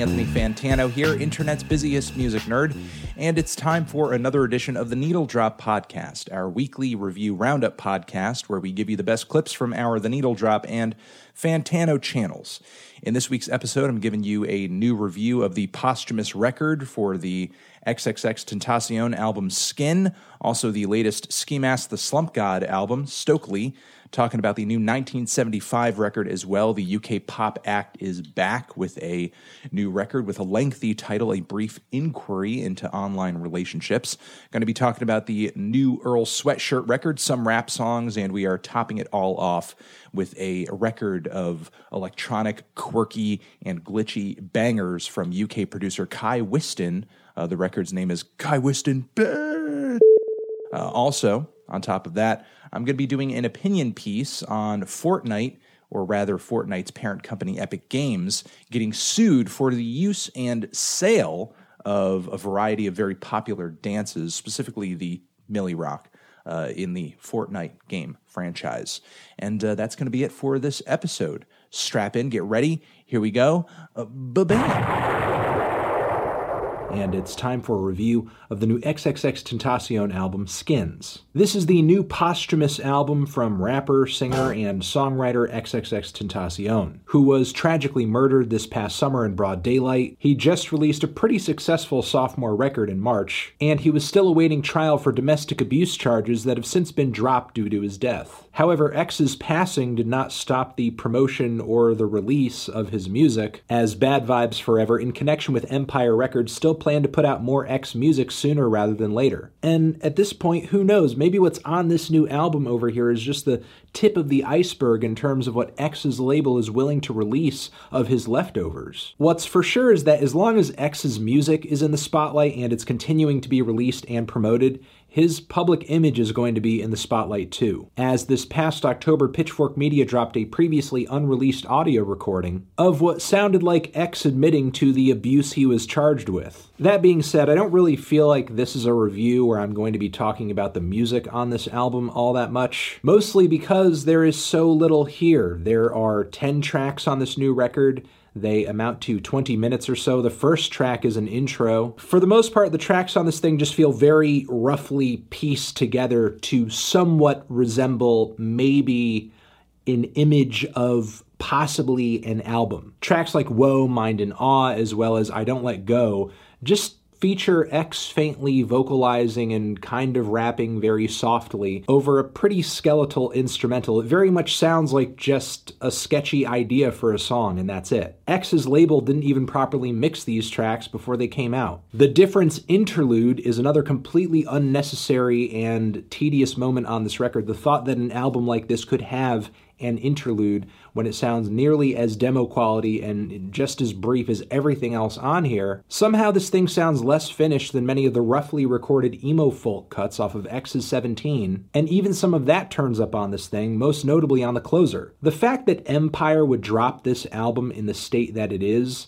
Anthony Fantano here, internet's busiest music nerd, and it's time for another edition of the Needle Drop Podcast, our weekly review roundup podcast where we give you the best clips from our The Needle Drop and Fantano channels. In this week's episode, I'm giving you a new review of the posthumous record for the XXXTentacion album Skin, also the latest Ski Mask the Slump God album, Stokeley, talking about the new 1975 record as well. The UK pop act is back with a new record with a lengthy title, A Brief Inquiry into Online Relationships. Going to be talking about the new Earl Sweatshirt record, some rap songs, and we are topping it all off with a record of electronic, quirky, and glitchy bangers from UK producer Kai Whiston. Uh, the record's name is Kai Whiston. Uh, also, on top of that, I'm going to be doing an opinion piece on Fortnite, or rather, Fortnite's parent company, Epic Games, getting sued for the use and sale of a variety of very popular dances, specifically the Milly Rock. Uh, in the Fortnite game franchise. And uh, that's going to be it for this episode. Strap in, get ready. Here we go. Uh, bam and it's time for a review of the new XXXTentacion album, Skins. This is the new posthumous album from rapper, singer, and songwriter XXXTentacion, who was tragically murdered this past summer in broad daylight. He just released a pretty successful sophomore record in March, and he was still awaiting trial for domestic abuse charges that have since been dropped due to his death. However, X's passing did not stop the promotion or the release of his music, as Bad Vibes Forever, in connection with Empire Records, still plan to put out more X music sooner rather than later. And at this point, who knows? Maybe what's on this new album over here is just the tip of the iceberg in terms of what X's label is willing to release of his leftovers. What's for sure is that as long as X's music is in the spotlight and it's continuing to be released and promoted, his public image is going to be in the spotlight too, as this past October Pitchfork Media dropped a previously unreleased audio recording of what sounded like X admitting to the abuse he was charged with. That being said, I don't really feel like this is a review where I'm going to be talking about the music on this album all that much, mostly because there is so little here. There are 10 tracks on this new record. They amount to 20 minutes or so. The first track is an intro. For the most part, the tracks on this thing just feel very roughly pieced together to somewhat resemble maybe an image of possibly an album. Tracks like Whoa, Mind in Awe, as well as I Don't Let Go, just feature X faintly vocalizing and kind of rapping very softly over a pretty skeletal instrumental. It very much sounds like just a sketchy idea for a song, and that's it. X's label didn't even properly mix these tracks before they came out. The Difference interlude is another completely unnecessary and tedious moment on this record. The thought that an album like this could have an interlude when it sounds nearly as demo quality and just as brief as everything else on here, somehow this thing sounds less finished than many of the roughly recorded emo folk cuts off of X's 17, and even some of that turns up on this thing, most notably on the closer. The fact that Empire would drop this album in the state that it is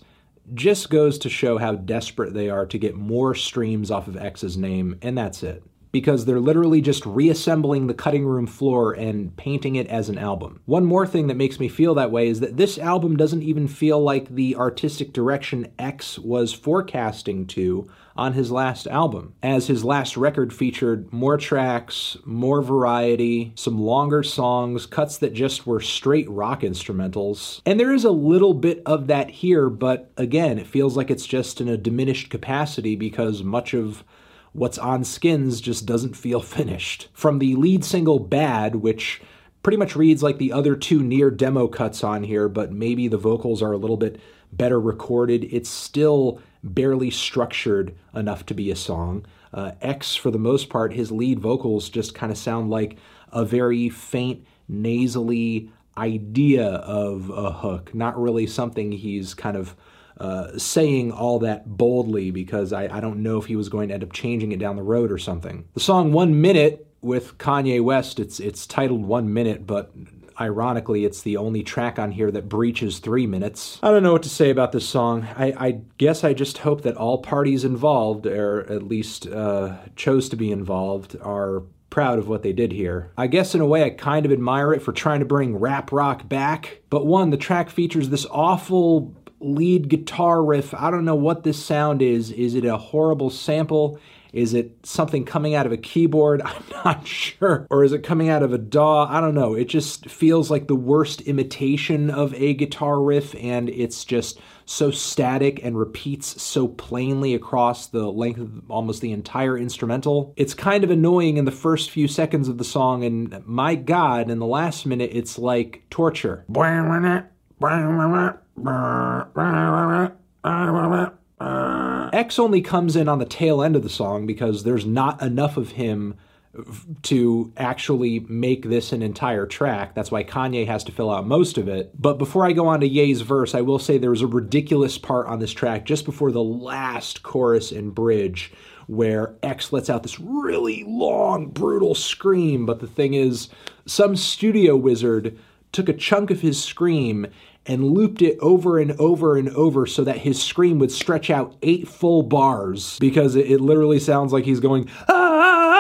just goes to show how desperate they are to get more streams off of X's name, and that's it because they're literally just reassembling the cutting room floor and painting it as an album. One more thing that makes me feel that way is that this album doesn't even feel like the artistic direction X was forecasting to on his last album, as his last record featured more tracks, more variety, some longer songs, cuts that just were straight rock instrumentals. And there is a little bit of that here, but again, it feels like it's just in a diminished capacity because much of what's on Skins just doesn't feel finished. From the lead single Bad, which pretty much reads like the other two near demo cuts on here, but maybe the vocals are a little bit better recorded, it's still barely structured enough to be a song. Uh, X, for the most part, his lead vocals just kind of sound like a very faint, nasally idea of a hook, not really something he's kind of uh, saying all that boldly because I, I don't know if he was going to end up changing it down the road or something. The song One Minute with Kanye West, it's, it's titled One Minute, but ironically, it's the only track on here that breaches three minutes. I don't know what to say about this song. I, I guess I just hope that all parties involved, or at least uh, chose to be involved, are proud of what they did here. I guess in a way I kind of admire it for trying to bring rap rock back. But one, the track features this awful lead guitar riff. I don't know what this sound is. Is it a horrible sample? Is it something coming out of a keyboard? I'm not sure. Or is it coming out of a DAW? I don't know. It just feels like the worst imitation of a guitar riff, and it's just so static and repeats so plainly across the length of almost the entire instrumental. It's kind of annoying in the first few seconds of the song, and my god, in the last minute, it's like torture. X only comes in on the tail end of the song because there's not enough of him to actually make this an entire track. That's why Kanye has to fill out most of it. But before I go on to Ye's verse, I will say there's a ridiculous part on this track just before the last chorus and bridge where X lets out this really long, brutal scream. But the thing is, some studio wizard took a chunk of his scream and looped it over and over and over so that his scream would stretch out eight full bars because it, it literally sounds like he's going, ah! ah,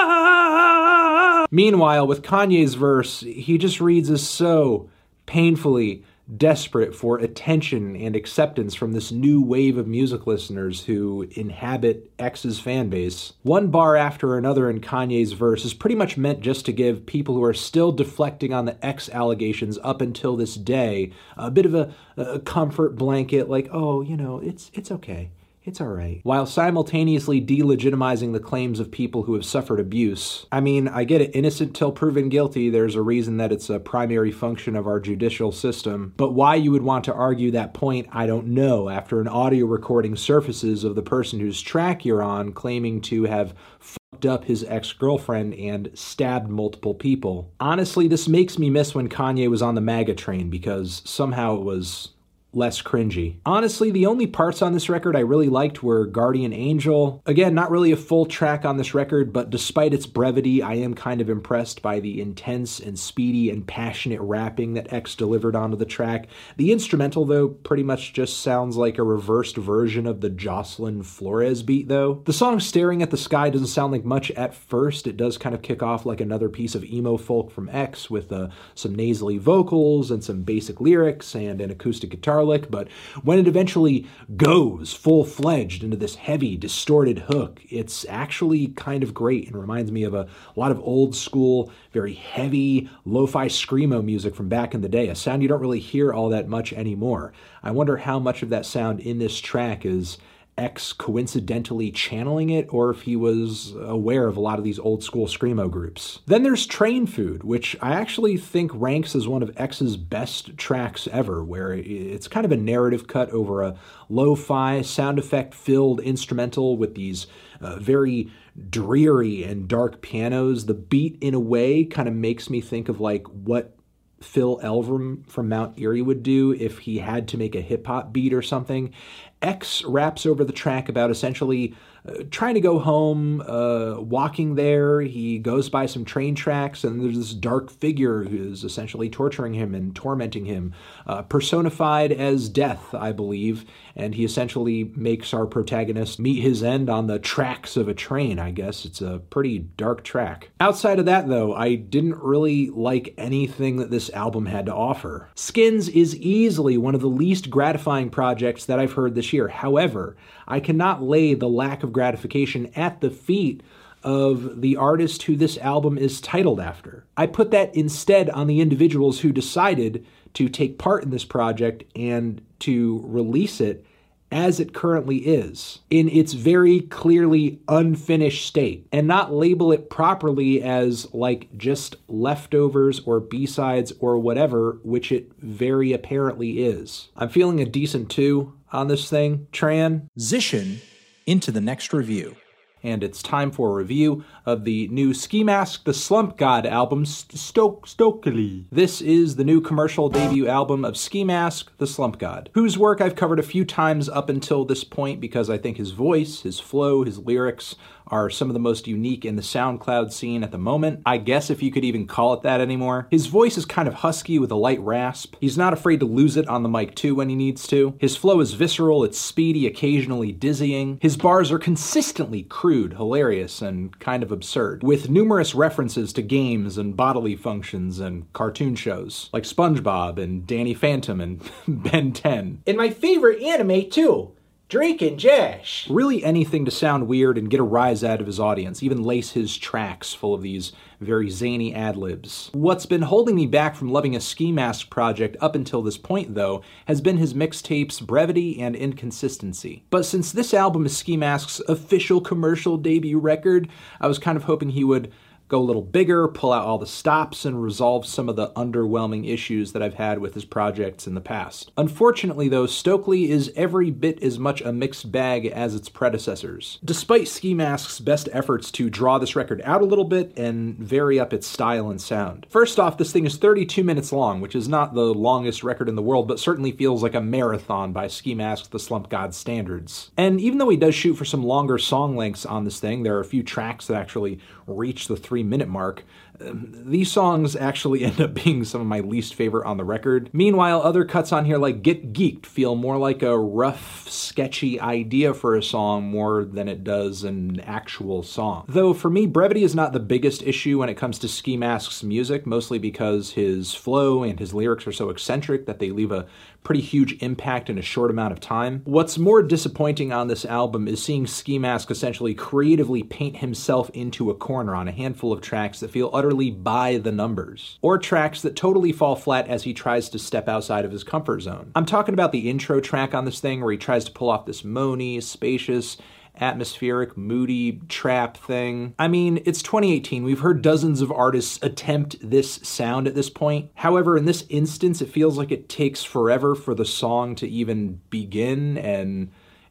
ah, ah Meanwhile, with Kanye's verse, he just reads as so painfully desperate for attention and acceptance from this new wave of music listeners who inhabit X's fan base. One bar after another in Kanye's verse is pretty much meant just to give people who are still deflecting on the X allegations up until this day a bit of a, a comfort blanket, like, oh, you know, it's it's okay it's all right. While simultaneously delegitimizing the claims of people who have suffered abuse. I mean, I get it, innocent till proven guilty, there's a reason that it's a primary function of our judicial system. But why you would want to argue that point, I don't know, after an audio recording surfaces of the person whose track you're on claiming to have fucked up his ex girlfriend and stabbed multiple people. Honestly, this makes me miss when Kanye was on the MAGA train because somehow it was less cringy. Honestly, the only parts on this record I really liked were Guardian Angel. Again, not really a full track on this record, but despite its brevity, I am kind of impressed by the intense and speedy and passionate rapping that X delivered onto the track. The instrumental, though, pretty much just sounds like a reversed version of the Jocelyn Flores beat, though. The song Staring at the Sky doesn't sound like much at first. It does kind of kick off like another piece of emo folk from X with uh, some nasally vocals and some basic lyrics and an acoustic guitar garlic, but when it eventually goes full fledged into this heavy, distorted hook, it's actually kind of great and reminds me of a, lot of old school, very heavy, lo fi screamo music from back in the day, a sound you don't really hear all that much anymore. I wonder how much of that sound in this track is X coincidentally channeling it or if he was aware of a lot of these old school Screamo groups. Then there's Train Food, which I actually think ranks as one of X's best tracks ever, where it's kind of a narrative cut over a lo fi, sound effect filled instrumental with these uh, very dreary and dark pianos. The beat, in a way, kind of makes me think of like what Phil Elverum from Mount Eerie would do if he had to make a hip hop beat or something. X raps over the track about essentially uh, trying to go home, uh, walking there. He goes by some train tracks, and there's this dark figure who is essentially torturing him and tormenting him, uh, personified as death, I believe. And he essentially makes our protagonist meet his end on the tracks of a train, I guess. It's a pretty dark track. Outside of that, though, I didn't really like anything that this album had to offer. Skins is easily one of the least gratifying projects that I've heard this year. However, I cannot lay the lack of gratification at the feet of the artist who this album is titled after. I put that instead on the individuals who decided to take part in this project and to release it as it currently is, in its very clearly unfinished state, and not label it properly as like just leftovers or B-sides or whatever, which it very apparently is. I'm feeling a decent two on this thing. Transition into the next review. And it's time for a review of the new Ski Mask the Slump God album, Stoke Stokeley. This is the new commercial debut album of Ski Mask the Slump God, whose work I've covered a few times up until this point because I think his voice, his flow, his lyrics are some of the most unique in the SoundCloud scene at the moment. I guess if you could even call it that anymore. His voice is kind of husky with a light rasp. He's not afraid to lose it on the mic too when he needs to. His flow is visceral, it's speedy, occasionally dizzying. His bars are consistently crude, hilarious, and kind of absurd, with numerous references to games and bodily functions and cartoon shows, like SpongeBob and Danny Phantom and Ben 10. And my favorite anime, too. Drake and. Really anything to sound weird and get a rise out of his audience, even lace his tracks full of these very zany ad libs. What's been holding me back from loving a Ski Mask project up until this point, though, has been his mixtapes' brevity and inconsistency. But since this album is Ski Mask's official commercial debut record, I was kind of hoping he would go a little bigger, pull out all the stops, and resolve some of the underwhelming issues that I've had with his projects in the past. Unfortunately, though, Stokeley is every bit as much a mixed bag as its predecessors. Despite Ski Mask's best efforts to draw this record out a little bit and vary up its style and sound. First off, this thing is 32 minutes long, which is not the longest record in the world, but certainly feels like a marathon by Ski Mask the Slump God standards. And even though he does shoot for some longer song lengths on this thing, there are a few tracks that actually reach the three minute mark. These songs actually end up being some of my least favorite on the record. Meanwhile, other cuts on here, like Get Geeked, feel more like a rough, sketchy idea for a song more than it does an actual song. Though for me, brevity is not the biggest issue when it comes to Ski Mask's music, mostly because his flow and his lyrics are so eccentric that they leave a pretty huge impact in a short amount of time. What's more disappointing on this album is seeing Ski Mask essentially creatively paint himself into a corner on a handful of tracks that feel utterly by the numbers, or tracks that totally fall flat as he tries to step outside of his comfort zone. I'm talking about the intro track on this thing where he tries to pull off this moany, spacious, atmospheric, moody trap thing. I mean, it's 2018. We've heard dozens of artists attempt this sound at this point. However, in this instance, it feels like it takes forever for the song to even begin and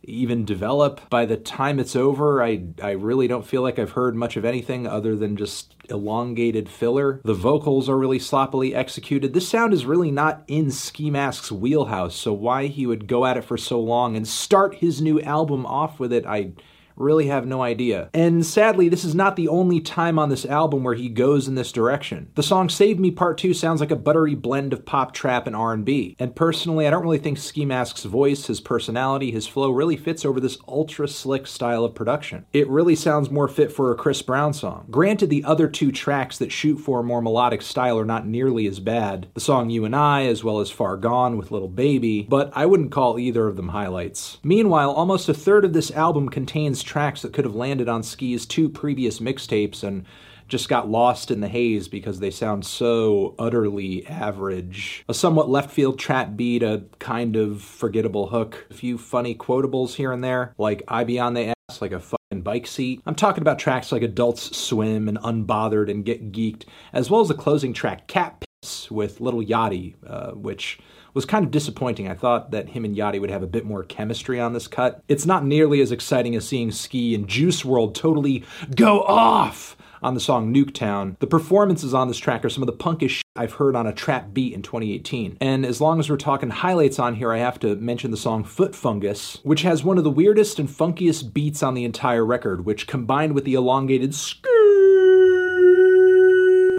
even develop. By the time it's over, I, I really don't feel like I've heard much of anything other than just elongated filler. The vocals are really sloppily executed. This sound is really not in Ski Mask's wheelhouse, so why he would go at it for so long and start his new album off with it, I really have no idea. And sadly, this is not the only time on this album where he goes in this direction. The song Save Me Part 2 sounds like a buttery blend of pop, trap, and R&B. And personally, I don't really think Ski Mask's voice, his personality, his flow really fits over this ultra slick style of production. It really sounds more fit for a Chris Brown song. Granted, the other two tracks that shoot for a more melodic style are not nearly as bad. The song You and I, as well as Far Gone with Lil Baby, but I wouldn't call either of them highlights. Meanwhile, almost a third of this album contains tracks that could have landed on Ski's two previous mixtapes and just got lost in the haze because they sound so utterly average. A somewhat left field trap beat, a kind of forgettable hook, a few funny quotables here and there, like I be on the ass like a fucking bike seat. I'm talking about tracks like Adults Swim and Unbothered and Get Geeked, as well as the closing track Cat Piss with Lil Yachty, uh, which was kind of disappointing. I thought that him and Yachty would have a bit more chemistry on this cut. It's not nearly as exciting as seeing Ski and Juice WRLD totally go off on the song Nuketown. The performances on this track are some of the punkest I've heard on a trap beat in 2018. And as long as we're talking highlights on here, I have to mention the song Foot Fungus, which has one of the weirdest and funkiest beats on the entire record, which combined with the elongated skirt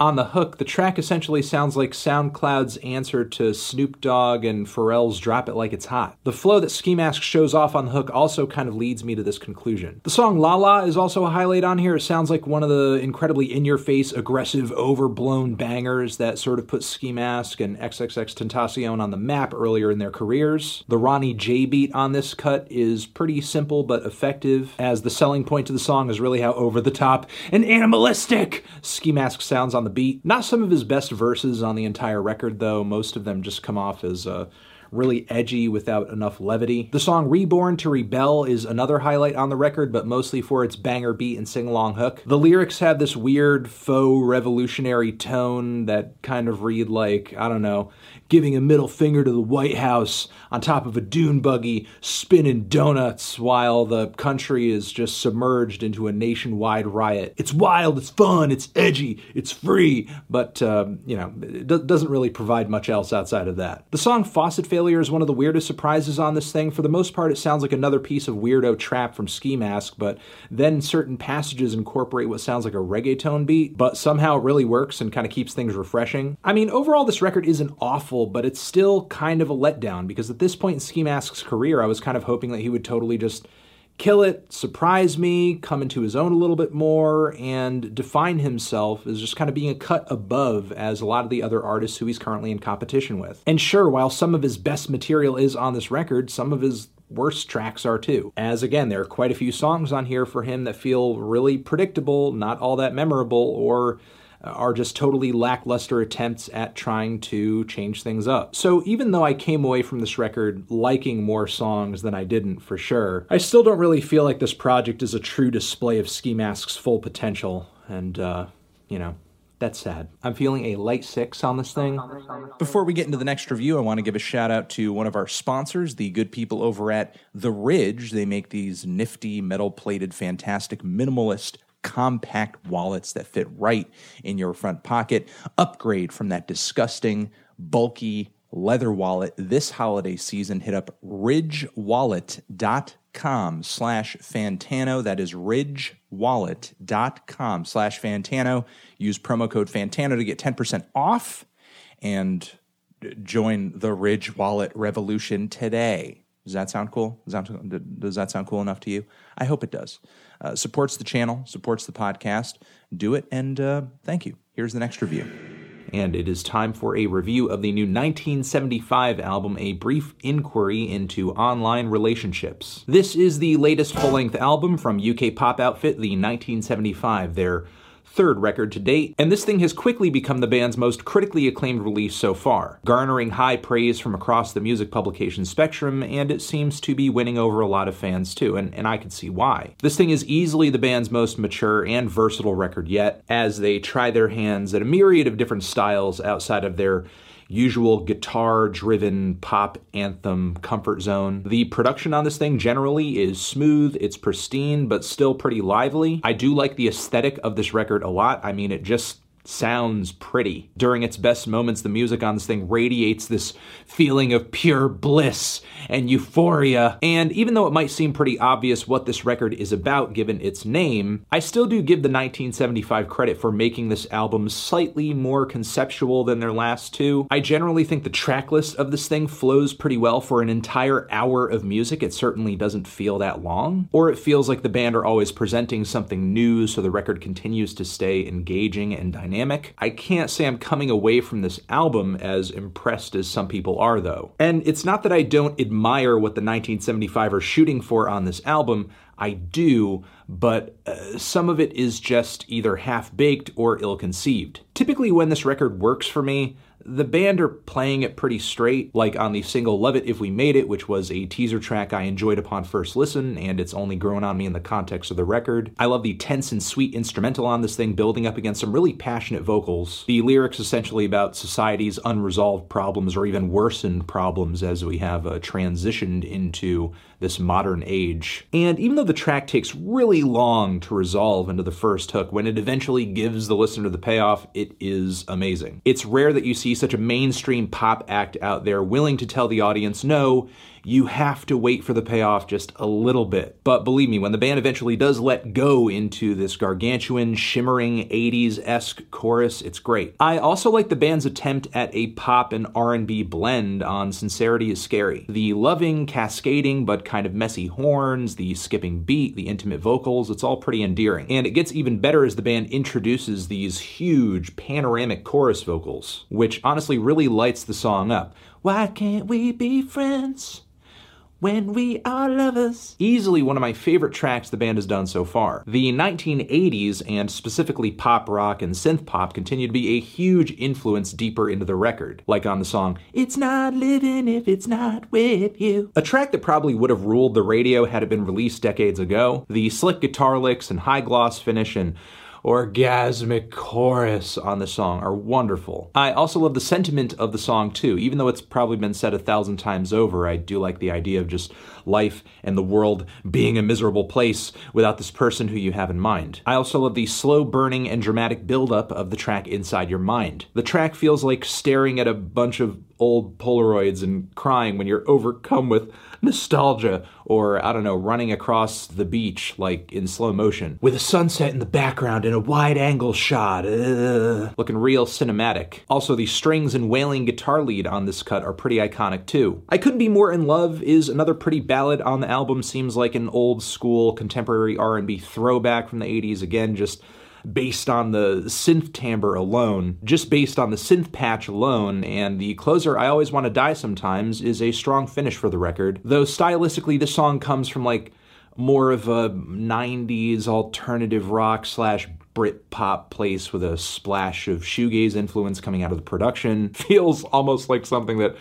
on the hook, the track essentially sounds like SoundCloud's answer to Snoop Dogg and Pharrell's Drop It Like It's Hot. The flow that Ski Mask shows off on the hook also kind of leads me to this conclusion. The song La La is also a highlight on here. It sounds like one of the incredibly in your face, aggressive, overblown bangers that sort of put Ski Mask and XXXTentacion on the map earlier in their careers. The Ronnie J beat on this cut is pretty simple but effective, as the selling point to the song is really how over the top and animalistic Ski Mask sounds on the beat. Not some of his best verses on the entire record, though. Most of them just come off as uh, really edgy without enough levity. The song Reborn to Rebel is another highlight on the record, but mostly for its banger beat and sing along hook. The lyrics have this weird faux revolutionary tone that kind of read like, I don't know, giving a middle finger to the White House on top of a dune buggy, spinning donuts while the country is just submerged into a nationwide riot. It's wild, it's fun, it's edgy, it's free, but, um, you know, it doesn't really provide much else outside of that. The song Faucet Failure Failure is one of the weirdest surprises on this thing. For the most part, it sounds like another piece of weirdo trap from Ski Mask, but then certain passages incorporate what sounds like a reggaeton beat, but somehow it really works and kind of keeps things refreshing. I mean, overall, this record isn't awful, but it's still kind of a letdown because at this point in Ski Mask's career, I was kind of hoping that he would totally just kill it, surprise me, come into his own a little bit more, and define himself as just kind of being a cut above as a lot of the other artists who he's currently in competition with. And sure, while some of his best material is on this record, some of his worst tracks are too. As again, there are quite a few songs on here for him that feel really predictable, not all that memorable, or are just totally lackluster attempts at trying to change things up. So even though I came away from this record liking more songs than I didn't for sure, I still don't really feel like this project is a true display of Ski Mask's full potential. And, uh, you know, that's sad. I'm feeling a light six on this thing. Before we get into the next review, I want to give a shout out to one of our sponsors, the good people over at The Ridge. They make these nifty, metal plated, fantastic, minimalist compact wallets that fit right in your front pocket. Upgrade from that disgusting, bulky leather wallet this holiday season. Hit up ridgewallet.com slash Fantano. That is ridgewallet.com slash Fantano. Use promo code Fantano to get 10% off and join the Ridge Wallet revolution today. Does that sound cool? Does that, does that sound cool enough to you? I hope it does. Uh, supports the channel, supports the podcast. Do it, and uh, thank you. Here's the next review. And it is time for a review of the new 1975 album, A Brief Inquiry into Online Relationships. This is the latest full length album from UK pop outfit, the 1975. Their third record to date, and this thing has quickly become the band's most critically acclaimed release so far, garnering high praise from across the music publication spectrum, and it seems to be winning over a lot of fans too, and, and I can see why. This thing is easily the band's most mature and versatile record yet, as they try their hands at a myriad of different styles outside of their usual guitar driven pop anthem comfort zone. The production on this thing generally is smooth, it's pristine, but still pretty lively. I do like the aesthetic of this record a lot. I mean, it just sounds pretty. During its best moments, the music on this thing radiates this feeling of pure bliss and euphoria. And even though it might seem pretty obvious what this record is about given its name, I still do give the 1975 credit for making this album slightly more conceptual than their last two. I generally think the track list of this thing flows pretty well for an entire hour of music. It certainly doesn't feel that long. Or it feels like the band are always presenting something new so the record continues to stay engaging and dynamic dynamic. I can't say I'm coming away from this album as impressed as some people are, though. And it's not that I don't admire what the 1975 are shooting for on this album, I do, but uh, some of it is just either half baked or ill conceived. Typically, when this record works for me, the band are playing it pretty straight, like on the single Love It If We Made It, which was a teaser track I enjoyed upon first listen, and it's only grown on me in the context of the record. I love the tense and sweet instrumental on this thing, building up against some really passionate vocals. The lyrics essentially about society's unresolved problems or even worsened problems as we have uh, transitioned into this modern age. And even though the track takes really long to resolve into the first hook, when it eventually gives the listener the payoff, it is amazing. It's rare that you see such a mainstream pop act out there willing to tell the audience, no, you have to wait for the payoff just a little bit. But believe me, when the band eventually does let go into this gargantuan, shimmering 80s-esque chorus, it's great. I also like the band's attempt at a pop and R&B blend on Sincerity is Scary. The loving, cascading, but kind of messy horns, the skipping beat, the intimate vocals, it's all pretty endearing. And it gets even better as the band introduces these huge panoramic chorus vocals, which honestly really lights the song up. Why can't we be friends? When We Are Lovers. Easily one of my favorite tracks the band has done so far. The 1980s, and specifically pop rock and synth pop, continue to be a huge influence deeper into the record, like on the song It's Not Living If It's Not With You. A track that probably would have ruled the radio had it been released decades ago. The slick guitar licks and high gloss finish and orgasmic chorus on the song are wonderful. I also love the sentiment of the song too. Even though it's probably been said a thousand times over, I do like the idea of just life and the world being a miserable place without this person who you have in mind. I also love the slow burning and dramatic buildup of the track Inside Your Mind. The track feels like staring at a bunch of old Polaroids and crying when you're overcome with nostalgia or, I don't know, running across the beach like in slow motion with a sunset in the background and a wide angle shot. Looking real cinematic. Also, the strings and wailing guitar lead on this cut are pretty iconic too. I Couldn't Be More in Love is another pretty ballad on the album, seems like an old school contemporary R&B throwback from the 80s. Again, just based on the synth timbre alone, just based on the synth patch alone, and the closer I Always Want to Die Sometimes is a strong finish for the record. Though stylistically, this song comes from like more of a 90s alternative rock slash Brit pop place with a splash of shoegaze influence coming out of the production. Feels almost like something that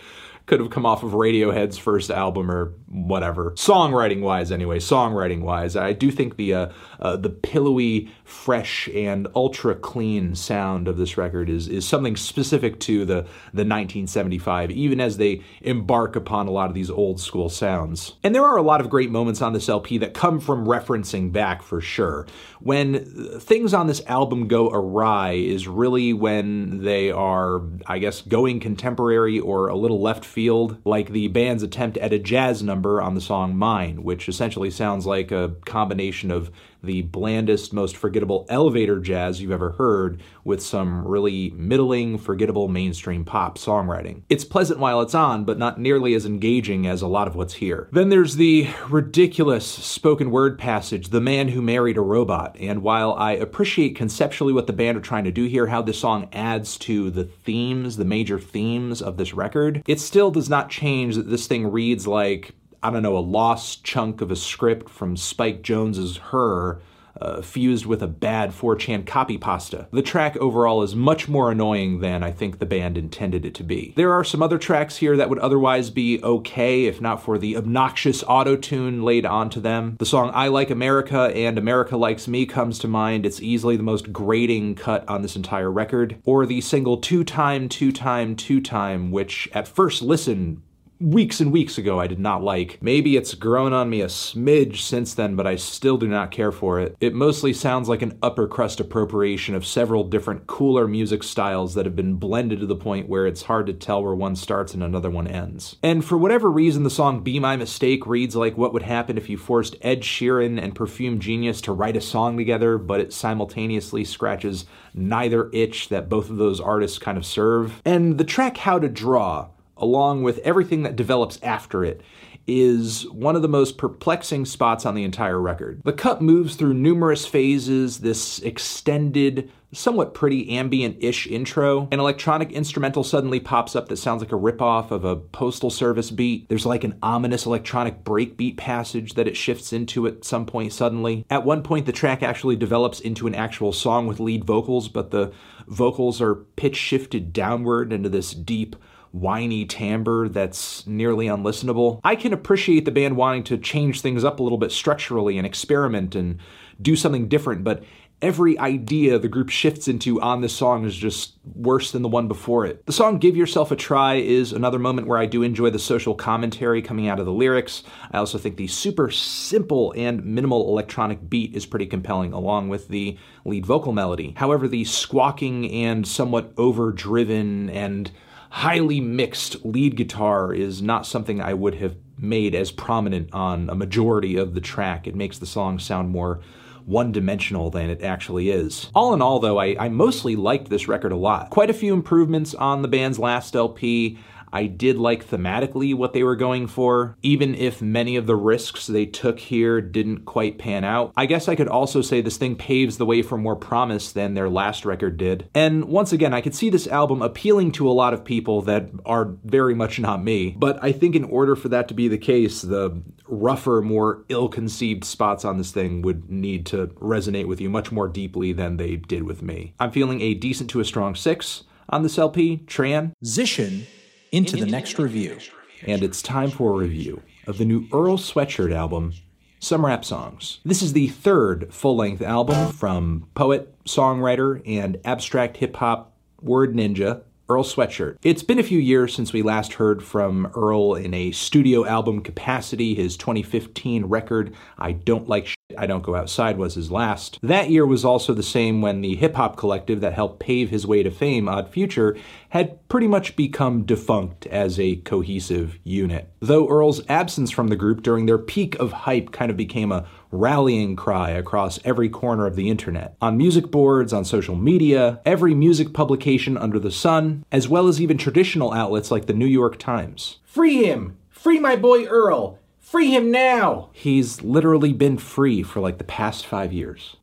could have come off of Radiohead's first album or whatever. Songwriting wise, anyway, songwriting wise, I do think the uh, uh, the pillowy, fresh, and ultra clean sound of this record is is something specific to the the 1975. Even as they embark upon a lot of these old school sounds, and there are a lot of great moments on this LP that come from referencing back for sure. When things on this album go awry is really when they are, I guess, going contemporary or a little left field field, like the band's attempt at a jazz number on the song Mine, which essentially sounds like a combination of the blandest, most forgettable elevator jazz you've ever heard with some really middling, forgettable mainstream pop songwriting. It's pleasant while it's on, but not nearly as engaging as a lot of what's here. Then there's the ridiculous spoken word passage, The Man Who Married a Robot, and while I appreciate conceptually what the band are trying to do here, how this song adds to the themes, the major themes of this record, it still does not change that this thing reads like I don't know, a lost chunk of a script from Spike Jonze's Her uh, fused with a bad 4chan copy pasta. The track overall is much more annoying than I think the band intended it to be. There are some other tracks here that would otherwise be okay if not for the obnoxious auto tune laid onto them. The song I Like America and America Likes Me comes to mind. It's easily the most grating cut on this entire record. Or the single Two Time, Two Time, Two Time, which at first listen weeks and weeks ago I did not like. Maybe it's grown on me a smidge since then, but I still do not care for it. It mostly sounds like an upper crust appropriation of several different cooler music styles that have been blended to the point where it's hard to tell where one starts and another one ends. And for whatever reason, the song Be My Mistake reads like what would happen if you forced Ed Sheeran and Perfume Genius to write a song together, but it simultaneously scratches neither itch that both of those artists kind of serve. And the track How to Draw along with everything that develops after it, is one of the most perplexing spots on the entire record. The cut moves through numerous phases, this extended, somewhat pretty ambient ish intro. An electronic instrumental suddenly pops up that sounds like a ripoff of a Postal Service beat. There's like an ominous electronic breakbeat passage that it shifts into at some point suddenly. At one point, the track actually develops into an actual song with lead vocals, but the vocals are pitch shifted downward into this deep, whiny timbre that's nearly unlistenable. I can appreciate the band wanting to change things up a little bit structurally and experiment and do something different, but every idea the group shifts into on this song is just worse than the one before it. The song Give Yourself a Try is another moment where I do enjoy the social commentary coming out of the lyrics. I also think the super simple and minimal electronic beat is pretty compelling, along with the lead vocal melody. However, the squawking and somewhat overdriven and highly mixed lead guitar is not something I would have made as prominent on a majority of the track. It makes the song sound more one dimensional than it actually is. All in all, though, I, I, mostly liked this record a lot. Quite a few improvements on the band's last LP. I did like thematically what they were going for, even if many of the risks they took here didn't quite pan out. I guess I could also say this thing paves the way for more promise than their last record did. And once again, I could see this album appealing to a lot of people that are very much not me. But I think in order for that to be the case, the rougher, more ill conceived spots on this thing would need to resonate with you much more deeply than they did with me. I'm feeling a decent to a strong six on this LP. Transition into the next review. And it's time for a review of the new Earl Sweatshirt album, Some Rap Songs. This is the third full length album from poet, songwriter, and abstract hip hop word ninja Earl Sweatshirt. It's been a few years since we last heard from Earl in a studio album capacity. His 2015 record, I Don't Like I Don't Go Outside was his last. That year was also the same when the hip hop collective that helped pave his way to fame, Odd Future, had pretty much become defunct as a cohesive unit. Though Earl's absence from the group during their peak of hype kind of became a rallying cry across every corner of the internet. On music boards, on social media, every music publication under the sun, as well as even traditional outlets like the New York Times. Free him! Free my boy Earl! Free him now! He's literally been free for like the past five years.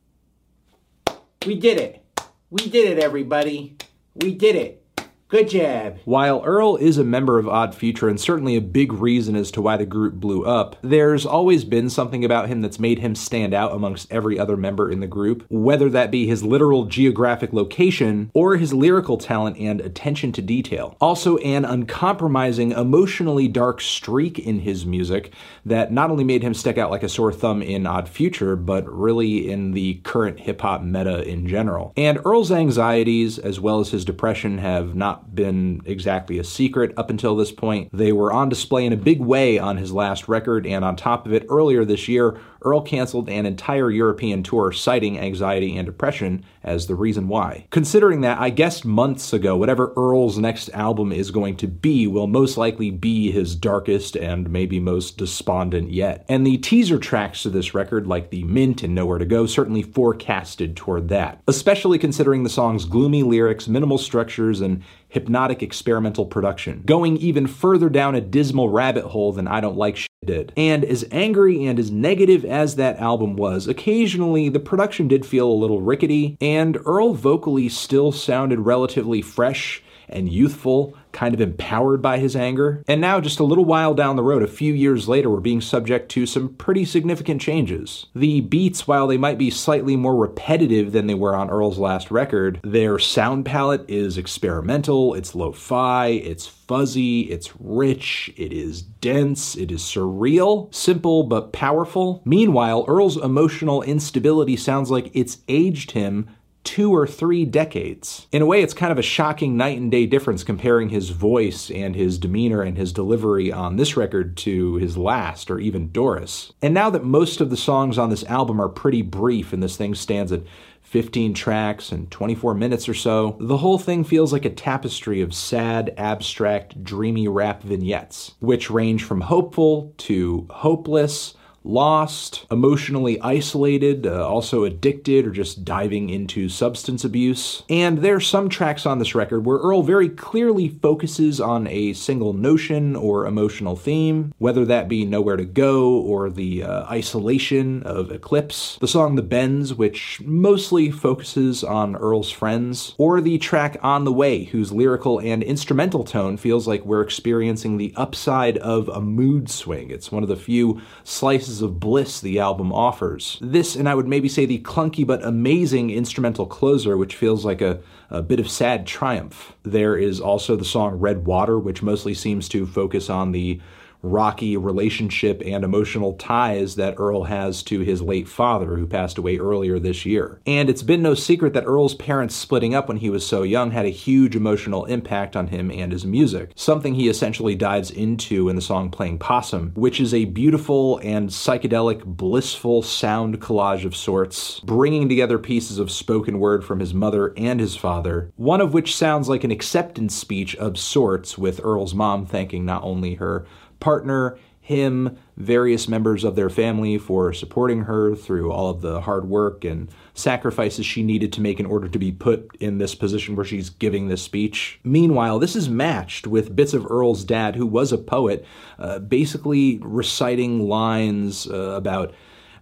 We did it! We did it, everybody! We did it! Good job. While Earl is a member of Odd Future and certainly a big reason as to why the group blew up, there's always been something about him that's made him stand out amongst every other member in the group, whether that be his literal geographic location or his lyrical talent and attention to detail. Also, an uncompromising, emotionally dark streak in his music that not only made him stick out like a sore thumb in Odd Future, but really in the current hip hop meta in general. And Earl's anxieties, as well as his depression, have not been exactly a secret up until this point. They were on display in a big way on his last record, and on top of it, earlier this year, Earl canceled an entire European tour citing anxiety and depression as the reason why. Considering that, I guessed months ago whatever Earl's next album is going to be will most likely be his darkest and maybe most despondent yet. And the teaser tracks to this record, like the Mint and Nowhere to Go, certainly forecasted toward that, especially considering the song's gloomy lyrics, minimal structures, and hypnotic experimental production, going even further down a dismal rabbit hole than I Don't Like Shit did. And as angry and as negative as that album was, occasionally the production did feel a little rickety, and Earl vocally still sounded relatively fresh and youthful kind of empowered by his anger. And now, just a little while down the road, a few years later, we're being subject to some pretty significant changes. The beats, while they might be slightly more repetitive than they were on Earl's last record, their sound palette is experimental, it's lo fi, it's fuzzy, it's rich, it is dense, it is surreal, simple but powerful. Meanwhile, Earl's emotional instability sounds like it's aged him two or three decades. In a way, it's kind of a shocking night and day difference comparing his voice and his demeanor and his delivery on this record to his last, or even Doris. And now that most of the songs on this album are pretty brief and this thing stands at 15 tracks and 24 minutes or so, the whole thing feels like a tapestry of sad, abstract, dreamy rap vignettes, which range from hopeful to hopeless lost, emotionally isolated, uh, also addicted, or just diving into substance abuse. And there are some tracks on this record where Earl very clearly focuses on a single notion or emotional theme, whether that be Nowhere to Go or the uh, isolation of Eclipse, the song The Bends, which mostly focuses on Earl's friends, or the track On the Way, whose lyrical and instrumental tone feels like we're experiencing the upside of a mood swing. It's one of the few slices of bliss the album offers. This, and I would maybe say the clunky but amazing instrumental closer, which feels like a, a bit of sad triumph. There is also the song Red Water, which mostly seems to focus on the rocky relationship and emotional ties that Earl has to his late father, who passed away earlier this year. And it's been no secret that Earl's parents splitting up when he was so young had a huge emotional impact on him and his music, something he essentially dives into in the song Playing Possum, which is a beautiful and psychedelic, blissful sound collage of sorts, bringing together pieces of spoken word from his mother and his father, one of which sounds like an acceptance speech of sorts, with Earl's mom thanking not only her partner, him, various members of their family for supporting her through all of the hard work and sacrifices she needed to make in order to be put in this position where she's giving this speech. Meanwhile, this is matched with bits of Earl's dad, who was a poet, uh, basically reciting lines uh, about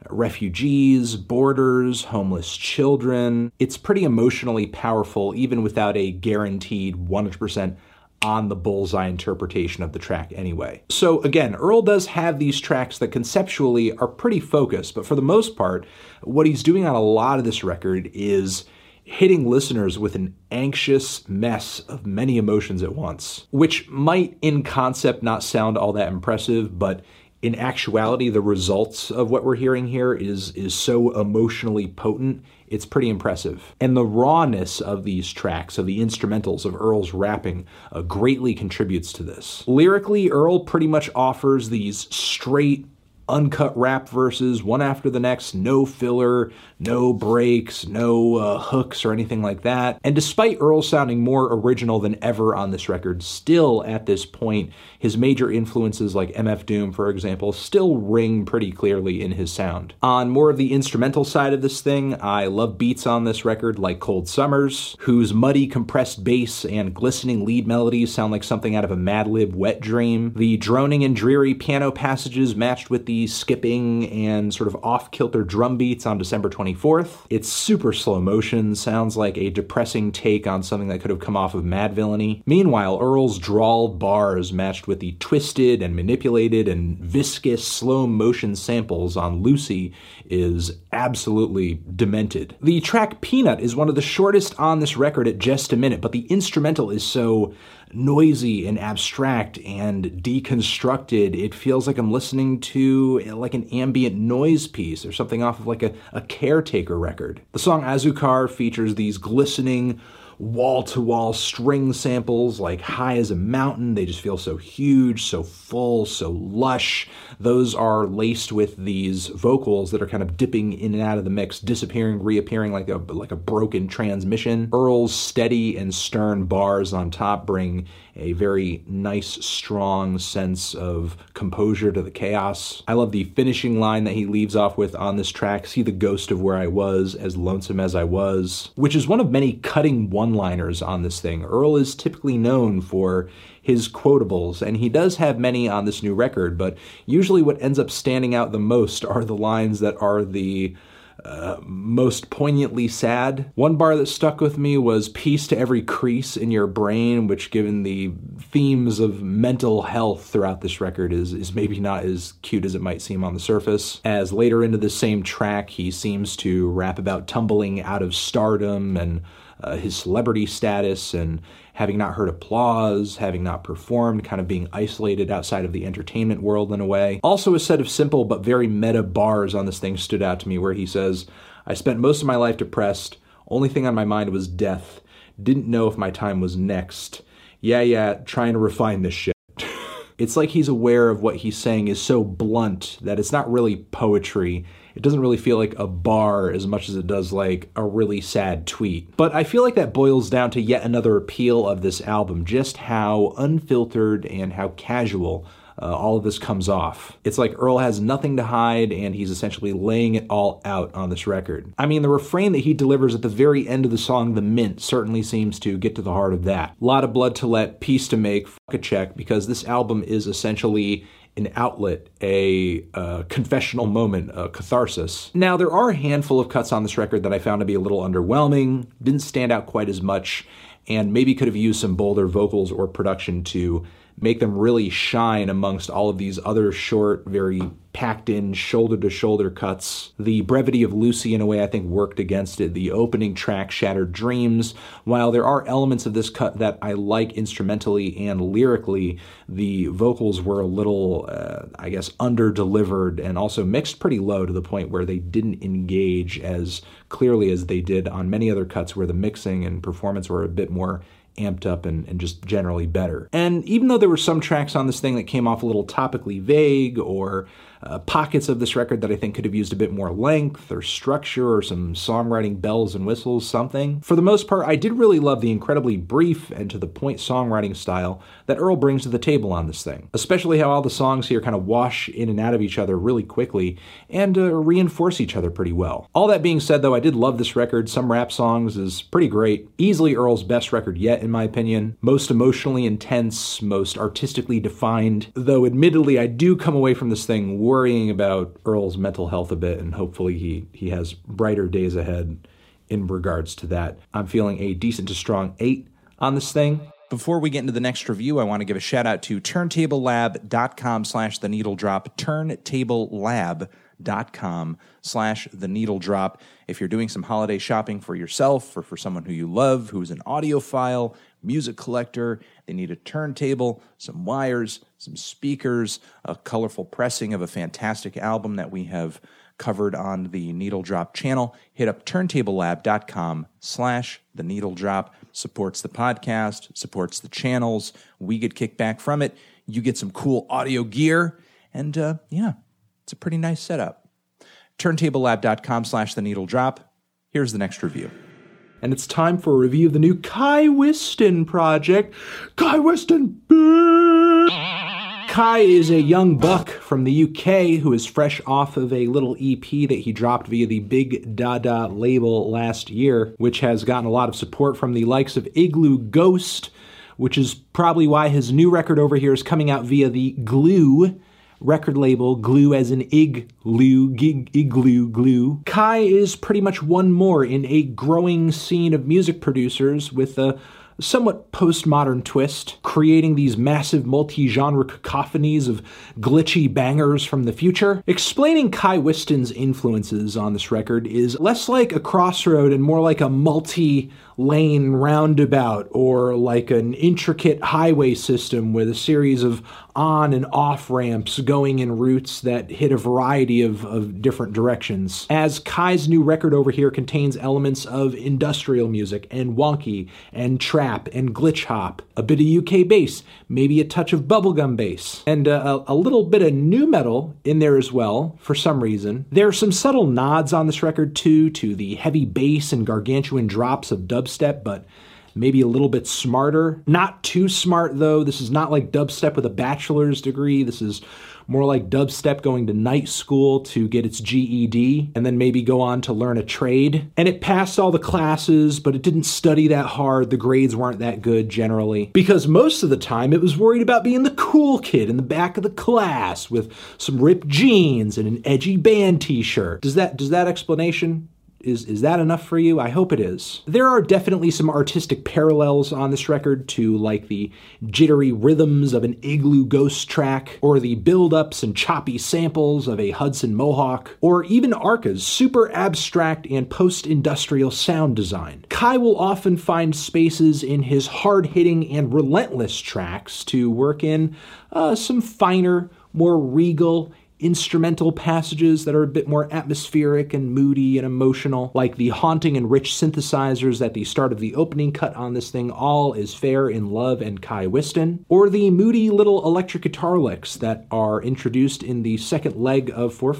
refugees, borders, homeless children. It's pretty emotionally powerful, even without a guaranteed 100% on the bullseye interpretation of the track anyway. So again, Earl does have these tracks that conceptually are pretty focused, but for the most part, what he's doing on a lot of this record is hitting listeners with an anxious mess of many emotions at once, which might in concept not sound all that impressive, but in actuality the results of what we're hearing here is is so emotionally potent it's pretty impressive. And the rawness of these tracks, of the instrumentals of Earl's rapping, uh, greatly contributes to this. Lyrically, Earl pretty much offers these straight, uncut rap verses, one after the next, no filler, no breaks, no uh, hooks or anything like that. And despite Earl sounding more original than ever on this record, still at this point, his major influences like MF Doom, for example, still ring pretty clearly in his sound. On more of the instrumental side of this thing, I love beats on this record like Cold Summers, whose muddy compressed bass and glistening lead melodies sound like something out of a Madlib wet dream. The droning and dreary piano passages matched with the skipping and sort of off kilter drum beats on December 24th. It's super slow motion, sounds like a depressing take on something that could have come off of Madvillainy. Meanwhile, Earl's drawled bars matched with the twisted and manipulated and viscous slow motion samples on Loosie is absolutely demented. The track Peanut is one of the shortest on this record at just a minute, but the instrumental is so noisy and abstract and deconstructed. It feels like I'm listening to like an ambient noise piece or something off of like a, a caretaker record. The song Azucar features these glistening wall to wall string samples like high as a mountain. They just feel so huge, so full, so lush. Those are laced with these vocals that are kind of dipping in and out of the mix, disappearing, reappearing like a like a broken transmission. Earl's steady and stern bars on top bring a very nice, strong sense of composure to the chaos. I love the finishing line that he leaves off with on this track see the ghost of where I was, as lonesome as I was, which is one of many cutting one liners on this thing. Earl is typically known for his quotables, and he does have many on this new record, but usually what ends up standing out the most are the lines that are the uh, most poignantly sad. One bar that stuck with me was Peace to Every Crease in Your Brain, which, given the themes of mental health throughout this record, is, is maybe not as cute as it might seem on the surface. As later into the same track, he seems to rap about tumbling out of stardom and uh, his celebrity status and having not heard applause, having not performed, kind of being isolated outside of the entertainment world in a way. Also, a set of simple but very meta bars on this thing stood out to me where he says, I spent most of my life depressed. Only thing on my mind was death. Didn't know if my time was next. Yeah, yeah, trying to refine this shit. it's like he's aware of what he's saying is so blunt that it's not really poetry it doesn't really feel like a bar as much as it does like a really sad tweet. But I feel like that boils down to yet another appeal of this album, just how unfiltered and how casual uh, all of this comes off. It's like Earl has nothing to hide and he's essentially laying it all out on this record. I mean, the refrain that he delivers at the very end of the song, The Mint, certainly seems to get to the heart of that. A lot of blood to let, peace to make, fuck a check, because this album is essentially an outlet, a uh, confessional moment, a catharsis. Now, there are a handful of cuts on this record that I found to be a little underwhelming, didn't stand out quite as much, and maybe could have used some bolder vocals or production to make them really shine amongst all of these other short, very packed in shoulder to shoulder cuts. The brevity of Loosie, in a way, I think worked against it. The opening track, Shattered Dreams, while there are elements of this cut that I like instrumentally and lyrically, the vocals were a little, uh, I guess, under delivered and also mixed pretty low to the point where they didn't engage as clearly as they did on many other cuts where the mixing and performance were a bit more amped up and, and just generally better. And even though there were some tracks on this thing that came off a little topically vague or uh, pockets of this record that I think could have used a bit more length or structure or some songwriting bells and whistles, something. For the most part, I did really love the incredibly brief and to the point songwriting style that Earl brings to the table on this thing, especially how all the songs here kind of wash in and out of each other really quickly and uh, reinforce each other pretty well. All that being said, though, I did love this record. Some rap songs is pretty great. Easily Earl's best record yet, in my opinion. Most emotionally intense, most artistically defined, though admittedly, I do come away from this thing worrying about Earl's mental health a bit, and hopefully he, he has brighter days ahead in regards to that. I'm feeling a decent to strong eight on this thing. Before we get into the next review, I want to give a shout out to turntablelab.com slash the needle drop, turntablelab.com slash the needle drop. If you're doing some holiday shopping for yourself or for someone who you love, who's an audiophile, music collector, they need a turntable, some wires, some speakers, a colorful pressing of a fantastic album that we have covered on the Needle Drop channel. Hit up turntablelab.com slash the needle drop. Supports the podcast, supports the channels. We get kickback from it. You get some cool audio gear. And uh, yeah, It's a pretty nice setup. Turntablelab.com slash the needle drop. Here's the next review. And it's time for a review of the new Kai Whiston project. Kai Whiston! Kai is a young buck from the UK who is fresh off of a little EP that he dropped via the Big Dada label last year, which has gotten a lot of support from the likes of Igloo Ghost, which is probably why his new record over here is coming out via the Gloo record label, glue as in igloo, gig, igloo, glue. Kai is pretty much one more in a growing scene of music producers with a somewhat postmodern twist, creating these massive multi genre cacophonies of glitchy bangers from the future. Explaining Kai Whiston's influences on this record is less like a crossroad and more like a multi lane roundabout or like an intricate highway system with a series of on and off ramps going in routes that hit a variety of, of different directions. As Kai's new record over here contains elements of industrial music and wonky and trap and glitch hop, a bit of UK bass, maybe a touch of bubblegum bass, and a, a little bit of nu metal in there as well for some reason. There are some subtle nods on this record too to the heavy bass and gargantuan drops of dubstep, but maybe a little bit smarter. Not too smart though. This is not like dubstep with a bachelor's degree. This is more like dubstep going to night school to get its GED and then maybe go on to learn a trade. And it passed all the classes, but it didn't study that hard. The grades weren't that good generally. Because most of the time it was worried about being the cool kid in the back of the class with some ripped jeans and an edgy band t-shirt. Does that does that explanation is, is that enough for you? I hope it is. There are definitely some artistic parallels on this record to like the jittery rhythms of an Igloo Ghost track, or the build-ups and choppy samples of a Hudson Mohawke, or even Arca's super abstract and post-industrial sound design. Kai will often find spaces in his hard-hitting and relentless tracks to work in uh, some finer, more regal, instrumental passages that are a bit more atmospheric and moody and emotional, like the haunting and rich synthesizers at the start of the opening cut on this thing, All is Fair in Love and Kai Whiston, or the moody little electric guitar licks that are introduced in the second leg of For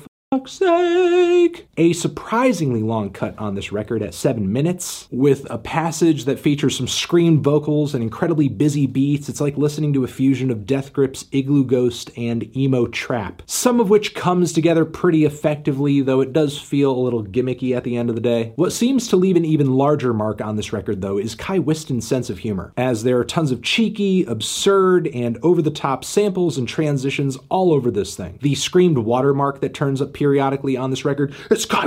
sake. A surprisingly long cut on this record at seven minutes, with a passage that features some screamed vocals and incredibly busy beats. It's like listening to a fusion of Death Grips Igloo Ghost and Emo Trap, some of which comes together pretty effectively, though it does feel a little gimmicky at the end of the day. What seems to leave an even larger mark on this record, though, is Kai Whiston's sense of humor, as there are tons of cheeky, absurd, and over the top samples and transitions all over this thing. The screamed watermark that turns up periodically on this record. It's Kai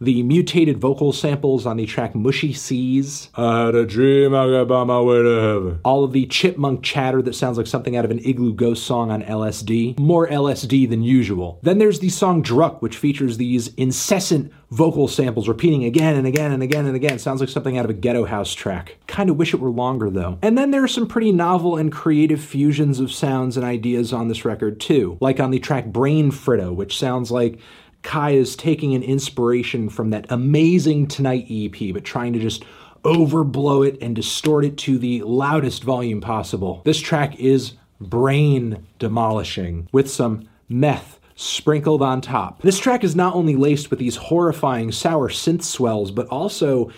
The mutated vocal samples on the track Mushy Seas. I had a dream I got by my way to heaven. All of the chipmunk chatter that sounds like something out of an Igloo Ghost song on LSD. More LSD than usual. Then there's the song Druck, which features these incessant vocal samples repeating again and again and again and again. Sounds like something out of a ghetto house track. Kind of wish it were longer though. And then there are some pretty novel and creative fusions of sounds and ideas on this record too, like on the track Brain Fritto, which sounds like Kai is taking an inspiration from that amazing TNGHT EP, but trying to just overblow it and distort it to the loudest volume possible. This track is brain demolishing with some meth sprinkled on top. This track is not only laced with these horrifying sour synth swells, but also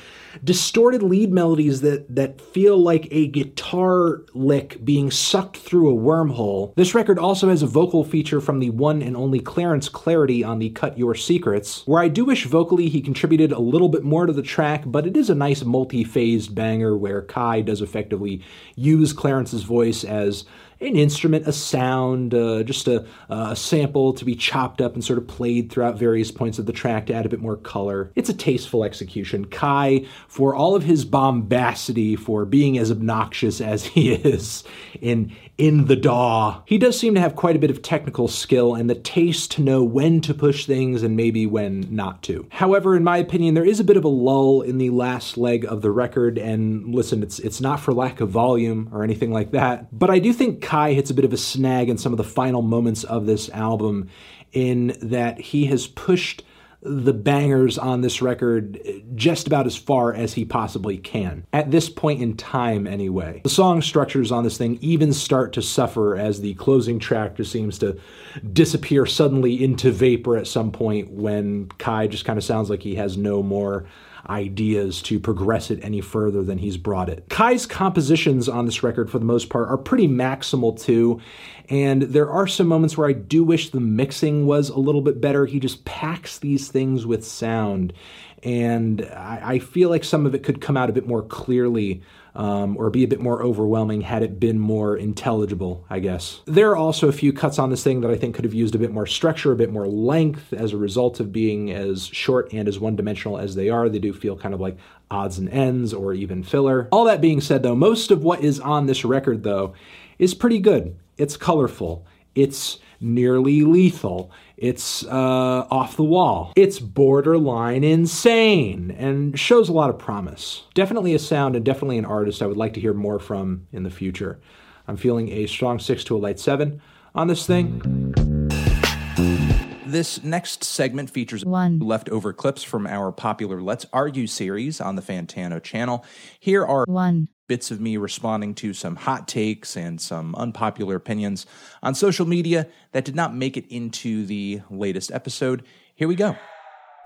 distorted lead melodies that that feel like a guitar lick being sucked through a wormhole. This record also has a vocal feature from the one and only Clarence Clarity on the Cut Your Secrets, where I do wish vocally he contributed a little bit more to the track, but it is a nice multi-phased banger where Kai does effectively use Clarence's voice as an instrument, a sound, uh, just a, a, sample to be chopped up and sort of played throughout various points of the track to add a bit more color. It's a tasteful execution. Kai, for all of his bombacity, for being as obnoxious as he is in in the DAW, he does seem to have quite a bit of technical skill and the taste to know when to push things and maybe when not to. However, in my opinion, there is a bit of a lull in the last leg of the record, and listen, it's it's not for lack of volume or anything like that, but I do think Kai hits a bit of a snag in some of the final moments of this album in that he has pushed the bangers on this record just about as far as he possibly can. At this point in time, anyway. The song structures on this thing even start to suffer as the closing track just seems to disappear suddenly into vapor at some point when Kai just kind of sounds like he has no more ideas to progress it any further than he's brought it. Kai's compositions on this record, for the most part, are pretty maximal too, and there are some moments where I do wish the mixing was a little bit better. He just packs these things with sound, and I, I feel like some of it could come out a bit more clearly um, or be a bit more overwhelming had it been more intelligible, I guess. There are also a few cuts on this thing that I think could have used a bit more structure, a bit more length as a result of being as short and as one dimensional as they are. They do feel kind of like odds and ends or even filler. All that being said, though, most of what is on this record, though, is pretty good. It's colorful. It's nearly lethal. It's uh, off the wall. It's borderline insane and shows a lot of promise. Definitely a sound and definitely an artist I would like to hear more from in the future. I'm feeling a strong six to a light seven on this thing. This next segment features One. leftover clips from our popular Let's Argue series on the Fantano channel. Here are one, bits of me responding to some hot takes and some unpopular opinions on social media that did not make it into the latest episode. Here we go.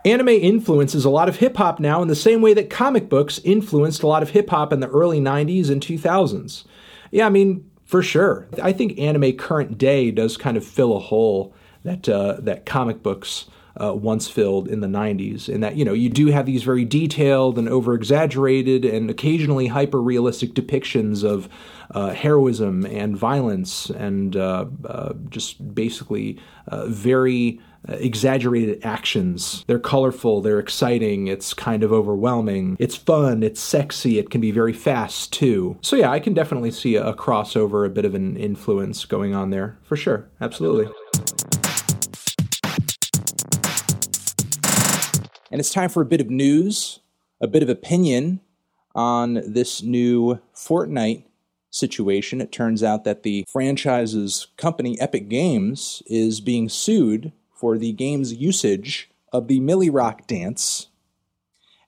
Anime influences a lot of hip hop now in the same way that comic books influenced a lot of hip hop in the early 90s and 2000s. Yeah, I mean, for sure. I think anime current day does kind of fill a hole that uh, that comic books uh, once filled in the 90s in that you know you do have these very detailed and over exaggerated and occasionally hyper realistic depictions of uh, heroism and violence and uh, uh, just basically uh, very uh, exaggerated actions. They're colorful, they're exciting, it's kind of overwhelming, it's fun, it's sexy, it can be very fast too. So, yeah, I can definitely see a crossover, a bit of an influence going on there for sure. Absolutely. And it's time for a bit of news, a bit of opinion on this new Fortnite situation. It turns out that the franchise's company, Epic Games, is being sued for the game's usage of the Milly Rock dance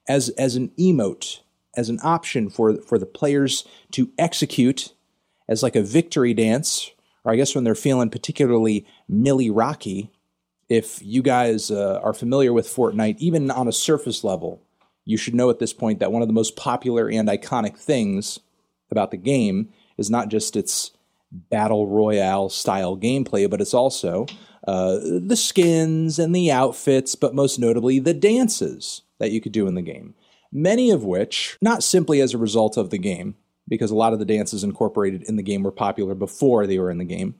as, as an emote, as an option for, for the players to execute as like a victory dance, or I guess when they're feeling particularly Milly Rocky if you guys uh, are familiar with Fortnite, even on a surface level, you should know at this point that one of the most popular and iconic things about the game is not just its battle royale style gameplay, but it's also uh, the skins and the outfits, but most notably the dances that you could do in the game. Many of which, not simply as a result of the game, because a lot of the dances incorporated in the game were popular before they were in the game,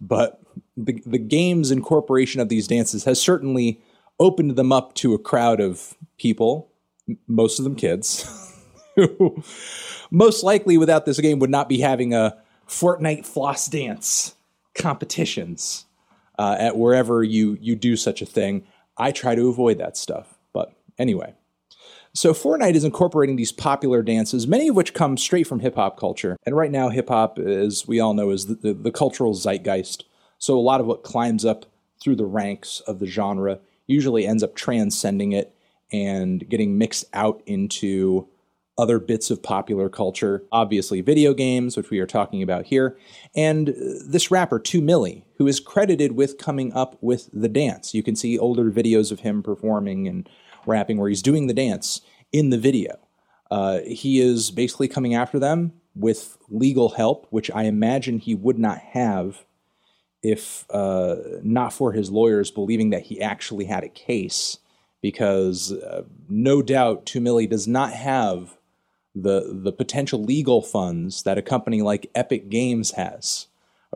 but the, the game's incorporation of these dances has certainly opened them up to a crowd of people, most of them kids, who most likely without this game would not be having a Fortnite floss dance competitions uh, at wherever you you do such a thing. I try to avoid that stuff, but anyway. So Fortnite is incorporating these popular dances, many of which come straight from hip hop culture. And right now, hip hop, as we all know, is the, the, the, cultural zeitgeist. So a lot of what climbs up through the ranks of the genre usually ends up transcending it and getting mixed out into other bits of popular culture. Obviously, video games, which we are talking about here, and this rapper, 2 Milly, who is credited with coming up with the dance. You can see older videos of him performing and rapping where he's doing the dance in the video. Uh, he is basically coming after them with legal help, which I imagine he would not have if uh, not for his lawyers believing that he actually had a case, because uh, no doubt 2 Milly does not have the the potential legal funds that a company like Epic Games has.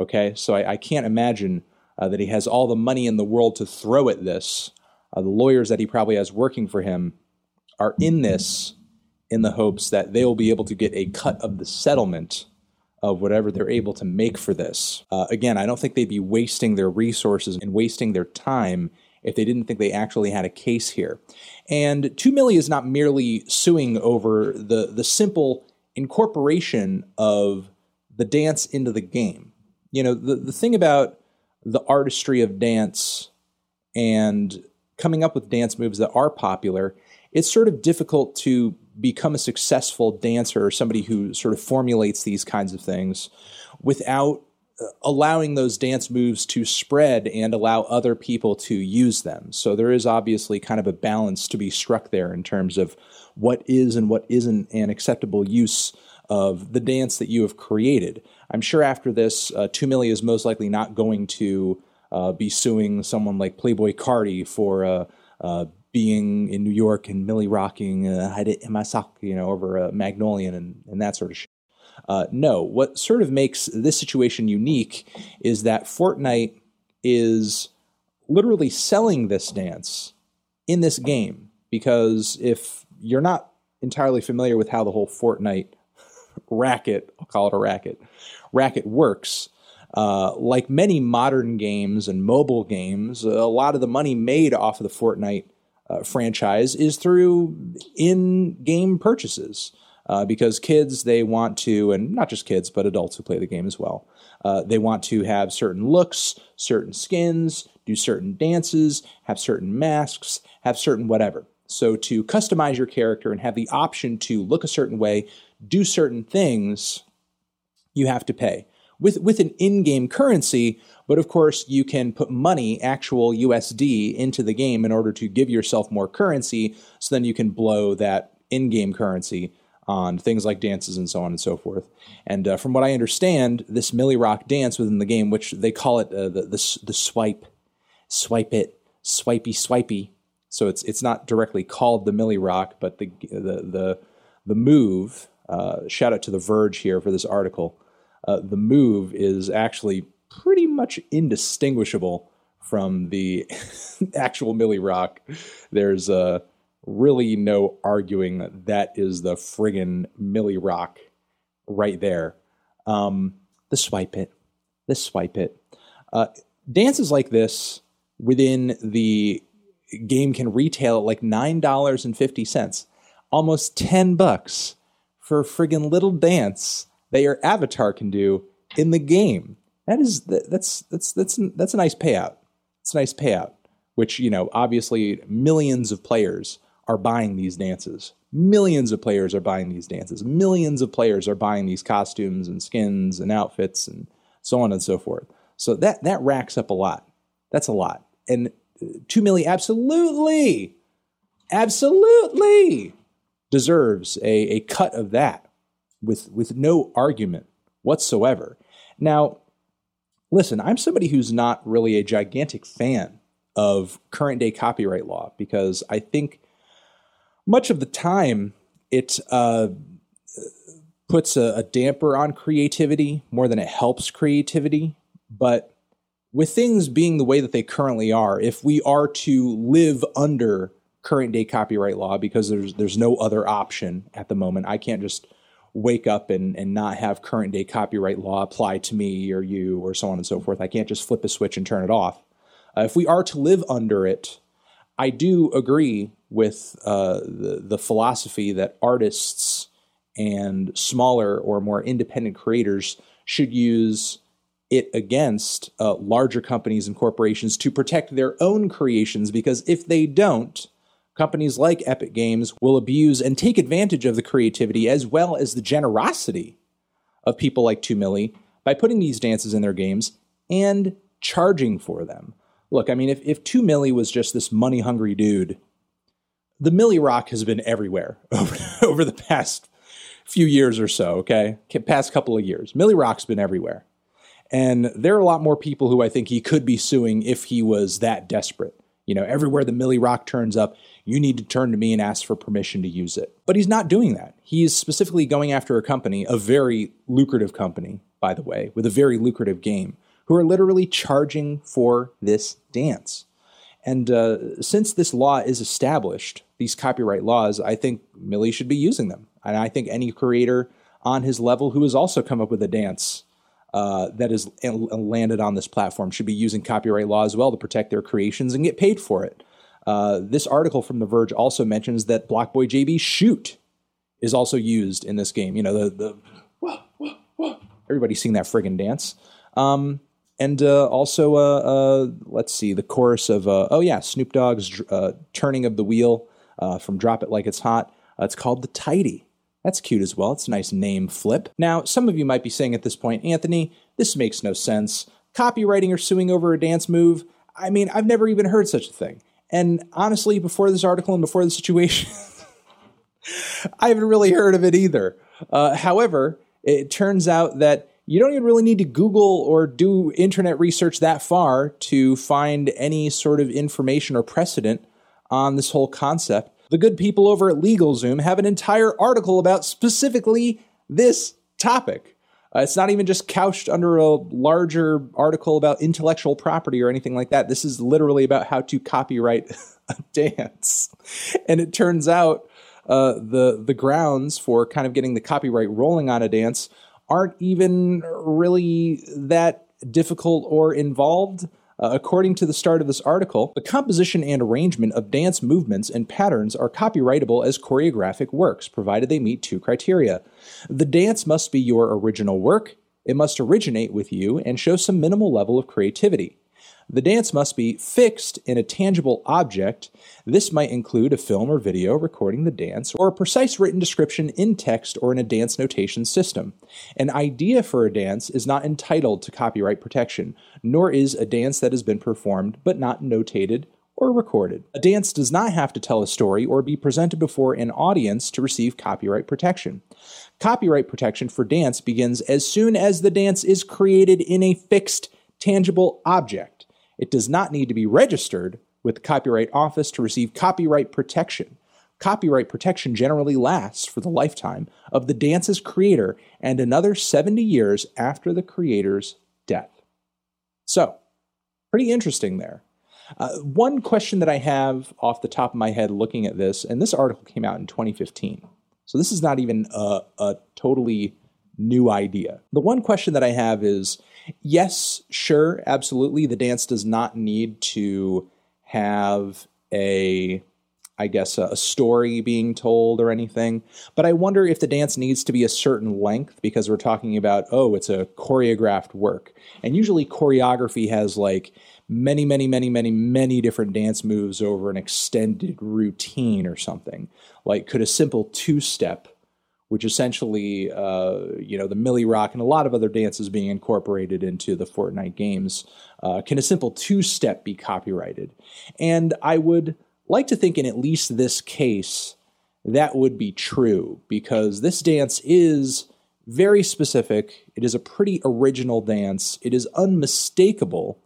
Okay, so I, I can't imagine uh, that he has all the money in the world to throw at this uh, the lawyers that he probably has working for him are in this in the hopes that they will be able to get a cut of the settlement of whatever they're able to make for this. Uh, again, I don't think they'd be wasting their resources and wasting their time if they didn't think they actually had a case here. And 2 Milly is not merely suing over the, the simple incorporation of the dance into the game. You know, the, the thing about the artistry of dance and coming up with dance moves that are popular, it's sort of difficult to become a successful dancer or somebody who sort of formulates these kinds of things without uh, allowing those dance moves to spread and allow other people to use them. So there is obviously kind of a balance to be struck there in terms of what is and what isn't an acceptable use of the dance that you have created. I'm sure after this, uh, 2 Milly is most likely not going to uh, be suing someone like Playboy Carti for uh, uh, being in New York and Milly rocking uh, Masak, you know, over uh, Magnolian and, and that sort of shit. Uh, no, what sort of makes this situation unique is that Fortnite is literally selling this dance in this game because if you're not entirely familiar with how the whole Fortnite racket, I'll call it a racket, racket works, uh, like many modern games and mobile games, a lot of the money made off of the Fortnite uh, franchise is through in-game purchases. Uh, because kids they want to, and not just kids, but adults who play the game as well. Uh, they want to have certain looks, certain skins, do certain dances, have certain masks, have certain whatever. So to customize your character and have the option to look a certain way, do certain things, you have to pay with with an in-game currency. But of course, you can put money, actual USD, into the game in order to give yourself more currency. So then you can blow that in-game currency on things like dances and so on and so forth. And uh, from what I understand, this Milly Rock dance within the game, which they call it uh, the, the the swipe, swipe it, swipey swipey. So it's it's not directly called the Milly Rock, but the the the the move. Uh, shout out to the Verge here for this article uh, the move is actually pretty much indistinguishable from the actual Milly Rock. There's uh, really no arguing that that is the friggin' Milly Rock right there. Um, the swipe it, the swipe it. Uh, dances like this within the game can retail at like nine dollars and fifty cents, almost ten bucks for a friggin' little dance that your avatar can do in the game. That is that's that's that's that's a nice payout. It's a nice payout, which you know obviously millions of players are buying these dances. Millions of players are buying these dances. Millions of players are buying these costumes and skins and outfits and so on and so forth. So that that racks up a lot. That's a lot. And uh, 2 Milly absolutely absolutely deserves a, a cut of that with with no argument whatsoever. Now, listen, I'm somebody who's not really a gigantic fan of current day copyright law because I think much of the time it uh, puts a, a damper on creativity more than it helps creativity. But with things being the way that they currently are, if we are to live under current day copyright law because there's there's no other option at the moment, I can't just wake up and, and not have current day copyright law apply to me or you or so on and so forth. I can't just flip a switch and turn it off. Uh, if we are to live under it, I do agree with uh, the, the philosophy that artists and smaller or more independent creators should use it against uh, larger companies and corporations to protect their own creations because if they don't, companies like Epic Games will abuse and take advantage of the creativity as well as the generosity of people like 2 Milly by putting these dances in their games and charging for them. Look, I mean, if, if 2 Milly was just this money hungry dude, the Milly Rock has been everywhere over, over the past few years or so, okay? Past couple of years. Milly Rock's been everywhere. And there are a lot more people who I think he could be suing if he was that desperate. You know, everywhere the Milly Rock turns up, you need to turn to me and ask for permission to use it. But he's not doing that. He's specifically going after a company, a very lucrative company, by the way, with a very lucrative game, who are literally charging for this dance. And uh, since this law is established, these copyright laws, I think Milly should be using them. And I think any creator on his level who has also come up with a dance uh, that is landed on this platform should be using copyright law as well to protect their creations and get paid for it. Uh, this article from The Verge also mentions that BlocBoy JB Shoot is also used in this game. You know, the, the whoa, whoa, whoa. everybody sing that friggin' dance. Um, and uh, also uh, uh, let's see the chorus of uh, oh yeah Snoop Dogg's uh, turning of the wheel uh, from Drop It Like It's Hot. it's called the Tidy. That's cute as well. It's a nice name flip. Now, some of you might be saying at this point, Anthony, this makes no sense. Copywriting or suing over a dance move? I mean, I've never even heard such a thing. And honestly, before this article and before the situation, I haven't really heard of it either. Uh, however, it turns out that you don't even really need to Google or do internet research that far to find any sort of information or precedent on this whole concept. The good people over at LegalZoom have an entire article about specifically this topic. Uh, it's not even just couched under a larger article about intellectual property or anything like that. This is literally about how to copyright a dance. And it turns out uh, the the grounds for kind of getting the copyright rolling on a dance aren't even really that difficult or involved. Uh, according to the start of this article, the composition and arrangement of dance movements and patterns are copyrightable as choreographic works, provided they meet two criteria. The dance must be your original work, it must originate with you, and show some minimal level of creativity. The dance must be fixed in a tangible object. This might include a film or video recording the dance, or a precise written description in text or in a dance notation system. An idea for a dance is not entitled to copyright protection, nor is a dance that has been performed but not notated or recorded. A dance does not have to tell a story or be presented before an audience to receive copyright protection. Copyright protection for dance begins as soon as the dance is created in a fixed, tangible object. It does not need to be registered with the Copyright Office to receive copyright protection. Copyright protection generally lasts for the lifetime of the dance's creator and another 70 years after the creator's death. So, pretty interesting there. Uh, one question that I have off the top of my head looking at this, and this article came out in 2015, so this is not even a, a totally new idea. The one question that I have is Yes, sure, absolutely. The dance does not need to have a I guess a, story being told or anything. But I wonder if the dance needs to be a certain length because we're talking about, oh, it's a choreographed work. And usually choreography has like many, many, many, many, many different dance moves over an extended routine or something. Like, could a simple two step which essentially, uh, you know, the Milly Rock and a lot of other dances being incorporated into the Fortnite games. Uh, can a simple two step be copyrighted? And I would like to think, in at least this case, that would be true because this dance is very specific. It is a pretty original dance. It is unmistakable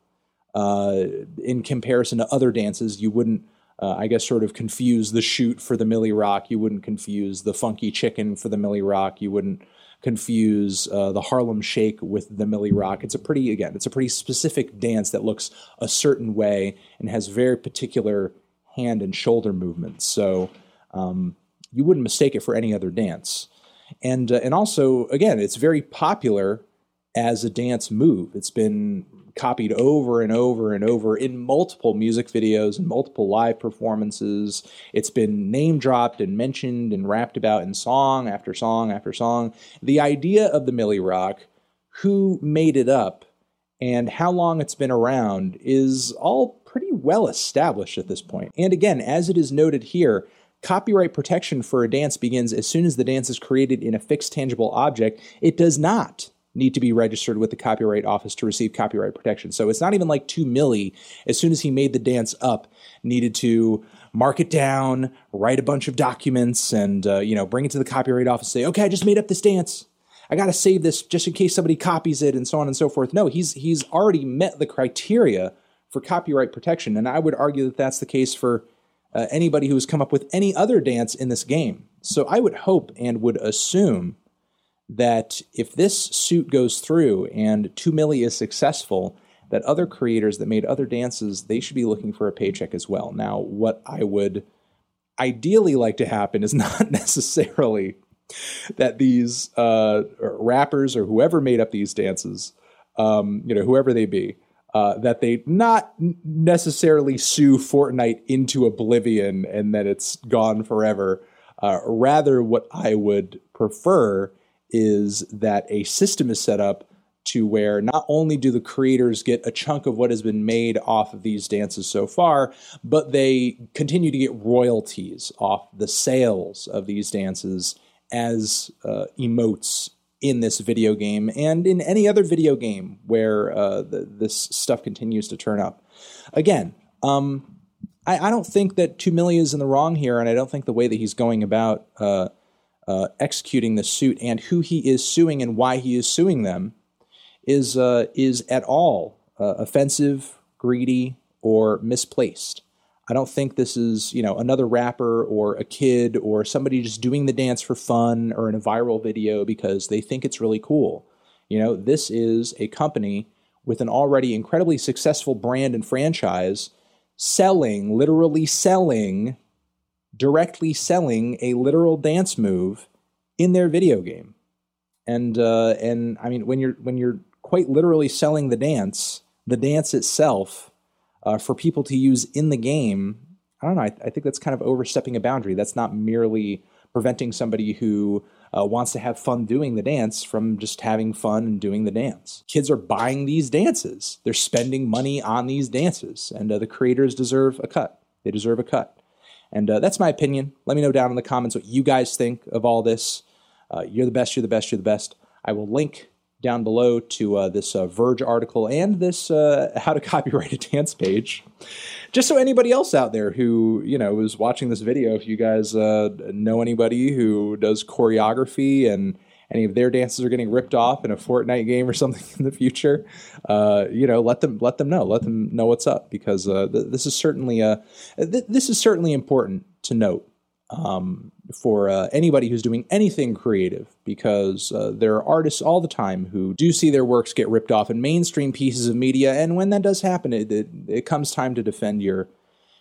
uh, in comparison to other dances. You wouldn't uh, I guess, sort of confuse the shoot for the Milly Rock. You wouldn't confuse the funky chicken for the Milly Rock. You wouldn't confuse uh, the Harlem Shake with the Milly Rock. It's a pretty, again, it's a pretty specific dance that looks a certain way and has very particular hand and shoulder movements. So um, you wouldn't mistake it for any other dance. And uh, and also, again, it's very popular as a dance move. It's been copied over and over and over in multiple music videos and multiple live performances. It's been name dropped and mentioned and rapped about in song after song after song. The idea of the Milly Rock, who made it up, and how long it's been around is all pretty well established at this point. And again, as it is noted here, copyright protection for a dance begins as soon as the dance is created in a fixed tangible object. It does not need to be registered with the Copyright Office to receive copyright protection. So it's not even like 2 Milly, as soon as he made the dance up, needed to mark it down, write a bunch of documents, and uh, you know bring it to the Copyright Office. Say, okay, I just made up this dance. I got to save this just in case somebody copies it, and so on and so forth. No, he's he's already met the criteria for copyright protection, and I would argue that that's the case for uh, anybody who has come up with any other dance in this game. So I would hope and would assume that if this suit goes through and 2 Milly is successful, that other creators that made other dances, they should be looking for a paycheck as well. Now, what I would ideally like to happen is not necessarily that these uh, rappers or whoever made up these dances, um, you know, whoever they be, uh, that they not necessarily sue Fortnite into oblivion and that it's gone forever. Uh, rather, what I would prefer is that a system is set up to where not only do the creators get a chunk of what has been made off of these dances so far, but they continue to get royalties off the sales of these dances as uh, emotes in this video game and in any other video game where uh, the, this stuff continues to turn up. Again, um, I, I, don't think that 2 Milly is in the wrong here, and I don't think the way that he's going about uh, uh, executing the suit and who he is suing and why he is suing them is uh, is at all uh, offensive, greedy, or misplaced. I don't think this is, you know, another rapper or a kid or somebody just doing the dance for fun or in a viral video because they think it's really cool. You know, this is a company with an already incredibly successful brand and franchise selling, literally selling, directly selling a literal dance move in their video game. And uh, and I mean when you're when you're quite literally selling the dance, the dance itself uh, for people to use in the game, I don't know. I, I, think that's kind of overstepping a boundary. That's not merely preventing somebody who uh, wants to have fun doing the dance from just having fun and doing the dance. Kids are buying these dances, they're spending money on these dances, and uh, the creators deserve a cut. They deserve a cut. And uh, that's my opinion. Let me know down in the comments what you guys think of all this. Uh, you're the best, you're the best, you're the best. I will link down below to uh, this uh, Verge article and this uh, how to copyright a dance page. Just so anybody else out there who you know is watching this video, if you guys uh, know anybody who does choreography and any of their dances are getting ripped off in a Fortnite game or something in the future, uh, you know, let them let them know. Let them know what's up because uh, th- this is certainly a th- this is certainly important to note um, for uh, anybody who's doing anything creative because uh, there are artists all the time who do see their works get ripped off in mainstream pieces of media and when that does happen it, it, it comes time to defend your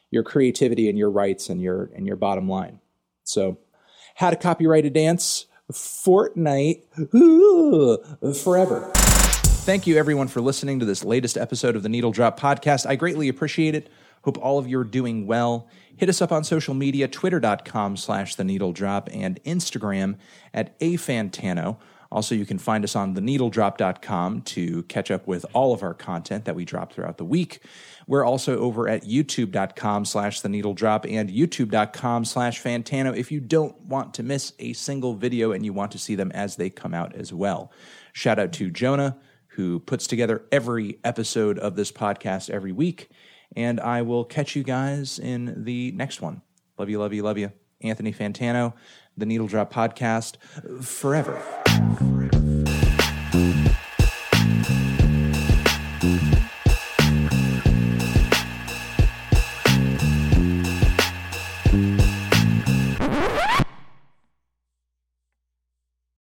your creativity and your rights and your and your bottom line so how to copyright a dance fortnite ooh, forever thank you everyone for listening to this latest episode of the needle drop podcast i greatly appreciate it hope all of you are doing well Hit us up on social media, twitter.com slash the needle drop and Instagram at afantano. Also, you can find us on the theneedledrop.com to catch up with all of our content that we drop throughout the week. We're also over at youtube.com slash the needle drop and youtube.com slash fantano if you don't want to miss a single video and you want to see them as they come out as well. Shout out to Jonah, who puts together every episode of this podcast every week. And I will catch you guys in the next one. Love you, love you, love you. Anthony Fantano, the Needle Drop Podcast, forever.